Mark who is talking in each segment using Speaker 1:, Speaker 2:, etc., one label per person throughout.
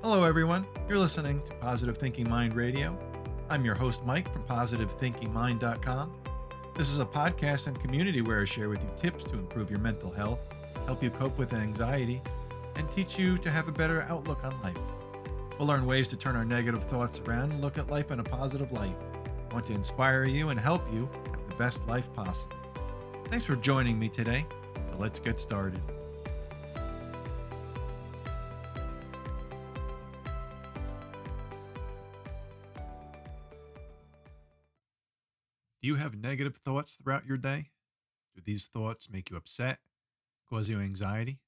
Speaker 1: Hello, everyone. You're listening to Positive Thinking Mind Radio. I'm your host, Mike from PositiveThinkingMind.com. This is a podcast and community where I share with you tips to improve your mental health, help you cope with anxiety, and teach you to have a better outlook on life. We'll learn ways to turn our negative thoughts around and look at life in a positive light. I want to inspire you and help you have the best life possible. Thanks for joining me today. So let's get started. Do you have negative thoughts throughout your day? Do these thoughts make you upset, cause you anxiety?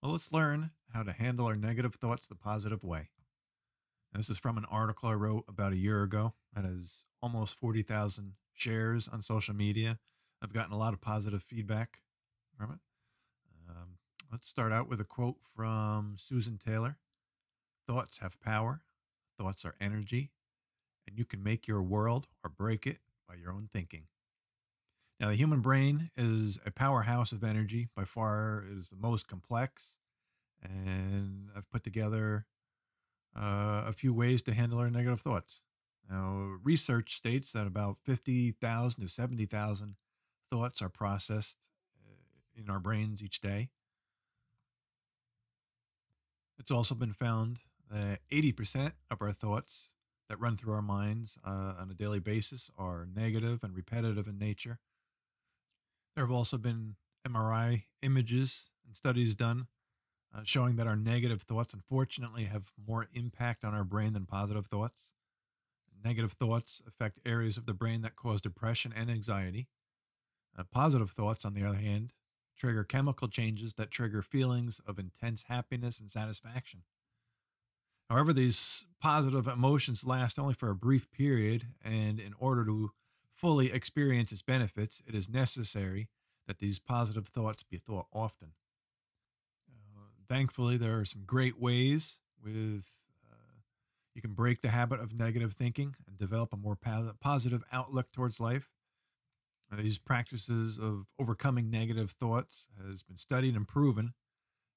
Speaker 1: Well, let's learn how to handle our negative thoughts the positive way. This is from an article I wrote about a year ago. that has almost 40,000 shares on social media. I've gotten a lot of positive feedback from it. Um, let's start out with a quote from Susan Taylor Thoughts have power, thoughts are energy, and you can make your world or break it by your own thinking. Now, the human brain is a powerhouse of energy. By far, it is the most complex. And I've put together uh, a few ways to handle our negative thoughts. Now, research states that about 50,000 to 70,000 thoughts are processed uh, in our brains each day. It's also been found that 80% of our thoughts that run through our minds uh, on a daily basis are negative and repetitive in nature. There have also been MRI images and studies done uh, showing that our negative thoughts, unfortunately, have more impact on our brain than positive thoughts. Negative thoughts affect areas of the brain that cause depression and anxiety. Uh, positive thoughts, on the other hand, trigger chemical changes that trigger feelings of intense happiness and satisfaction. However, these positive emotions last only for a brief period, and in order to fully experience its benefits, it is necessary that these positive thoughts be thought often. Uh, thankfully, there are some great ways with uh, you can break the habit of negative thinking and develop a more positive outlook towards life. These practices of overcoming negative thoughts has been studied and proven,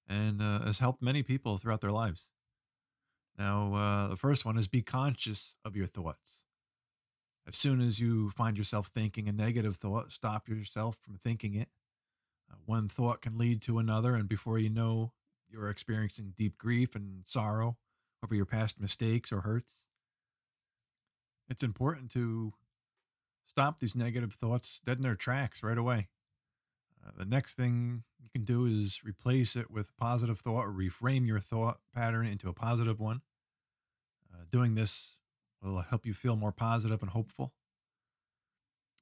Speaker 1: and uh, has helped many people throughout their lives. Now, uh, the first one is be conscious of your thoughts. As soon as you find yourself thinking a negative thought, stop yourself from thinking it. Uh, one thought can lead to another, and before you know, you're experiencing deep grief and sorrow over your past mistakes or hurts. It's important to stop these negative thoughts dead in their tracks right away. Uh, the next thing you can do is replace it with positive thought or reframe your thought pattern into a positive one. Doing this will help you feel more positive and hopeful.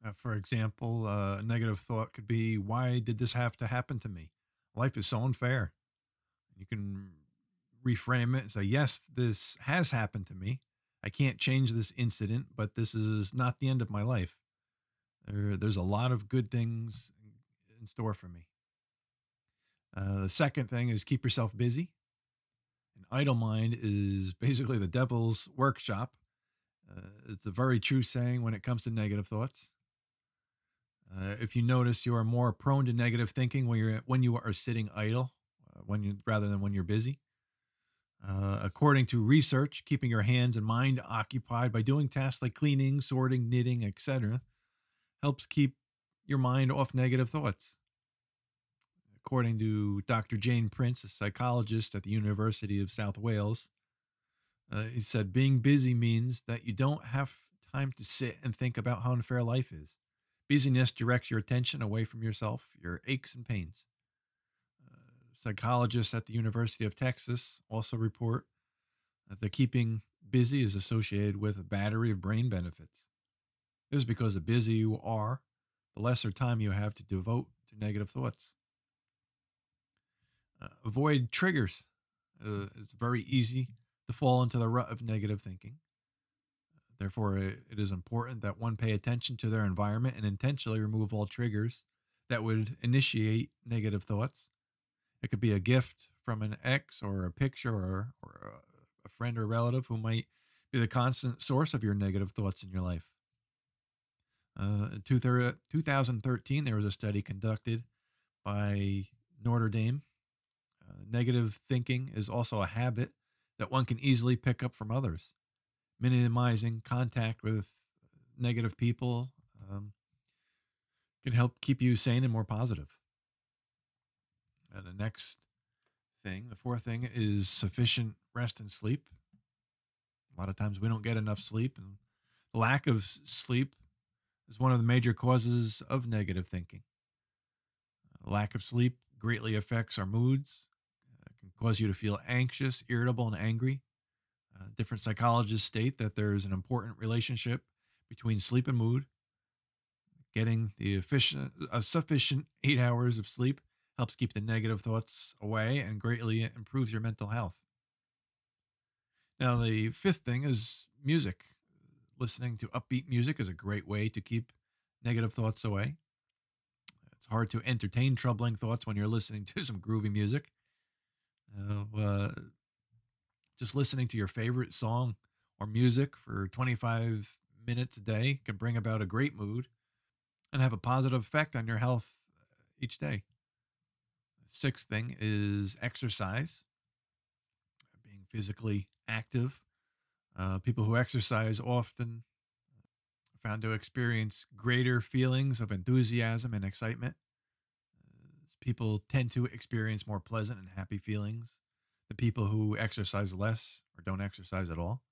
Speaker 1: Uh, for example, uh, a negative thought could be, Why did this have to happen to me? Life is so unfair. You can reframe it and say, Yes, this has happened to me. I can't change this incident, but this is not the end of my life. There, there's a lot of good things in store for me. Uh, the second thing is keep yourself busy. Idle mind is basically the devil's workshop. Uh, it's a very true saying when it comes to negative thoughts. Uh, if you notice, you are more prone to negative thinking when you're when you are sitting idle, uh, when you rather than when you're busy. Uh, according to research, keeping your hands and mind occupied by doing tasks like cleaning, sorting, knitting, etc., helps keep your mind off negative thoughts. According to Dr. Jane Prince, a psychologist at the University of South Wales, uh, he said, being busy means that you don't have time to sit and think about how unfair life is. Busyness directs your attention away from yourself, your aches and pains. Uh, psychologists at the University of Texas also report that the keeping busy is associated with a battery of brain benefits. This is because the busier you are, the lesser time you have to devote to negative thoughts. Uh, avoid triggers. Uh, it's very easy to fall into the rut of negative thinking. Therefore, it, it is important that one pay attention to their environment and intentionally remove all triggers that would initiate negative thoughts. It could be a gift from an ex or a picture or, or a friend or relative who might be the constant source of your negative thoughts in your life. Uh, in 2013, there was a study conducted by Notre Dame. Uh, negative thinking is also a habit that one can easily pick up from others. Minimizing contact with negative people um, can help keep you sane and more positive. And the next thing, the fourth thing, is sufficient rest and sleep. A lot of times we don't get enough sleep, and lack of sleep is one of the major causes of negative thinking. lack of sleep greatly affects our moods, cause you to feel anxious, irritable, and angry. Uh, different psychologists state that there is an important relationship between sleep and mood. Getting the efficient, a sufficient eight hours of sleep helps keep the negative thoughts away and greatly improves your mental health. Now, the fifth thing is music. Listening to upbeat music is a great way to keep negative thoughts away. It's hard to entertain troubling thoughts when you're listening to some groovy music. Uh, uh, just listening to your favorite song or music for 25 minutes a day can bring about a great mood and have a positive effect on your health uh, each day. Sixth thing is exercise, being physically active. Uh, people who exercise often found to experience greater feelings of enthusiasm and excitement. People tend to experience more pleasant and happy feelings than people who exercise less or don't exercise at all.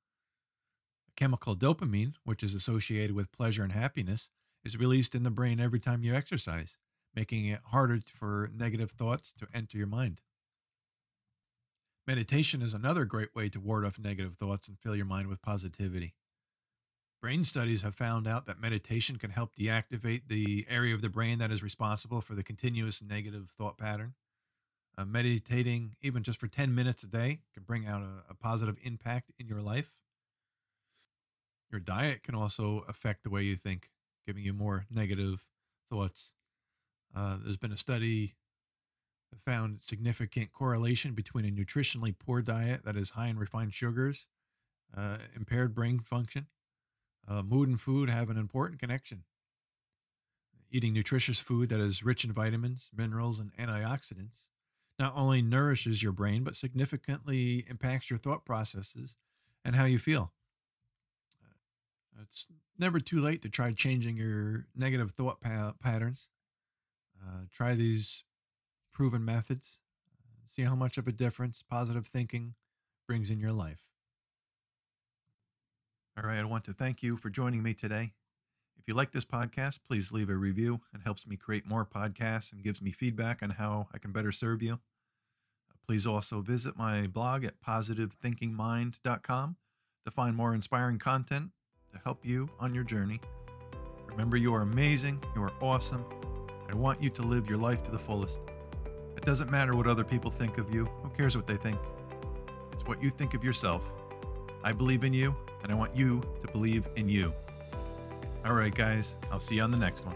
Speaker 1: A chemical dopamine, which is associated with pleasure and happiness, is released in the brain every time you exercise, making it harder for negative thoughts to enter your mind. Meditation is another great way to ward off negative thoughts and fill your mind with positivity. Brain studies have found out that meditation can help deactivate the area of the brain that is responsible for the continuous negative thought pattern. Uh, meditating, even just for 10 minutes a day, can bring out a, a positive impact in your life. Your diet can also affect the way you think, giving you more negative thoughts. Uh, there's been a study that found significant correlation between a nutritionally poor diet that is high in refined sugars, uh, impaired brain function, uh, mood and food have an important connection. Eating nutritious food that is rich in vitamins, minerals, and antioxidants not only nourishes your brain, but significantly impacts your thought processes and how you feel. Uh, it's never too late to try changing your negative thought pa- patterns. Uh, try these proven methods. See how much of a difference positive thinking brings in your life. All right, I want to thank you for joining me today. If you like this podcast, please leave a review. It helps me create more podcasts and gives me feedback on how I can better serve you. Please also visit my blog at positivethinkingmind.com to find more inspiring content to help you on your journey. Remember, you are amazing, you are awesome. I want you to live your life to the fullest. It doesn't matter what other people think of you, who cares what they think? It's what you think of yourself. I believe in you, and I want you to believe in you. All right, guys, I'll see you on the next one.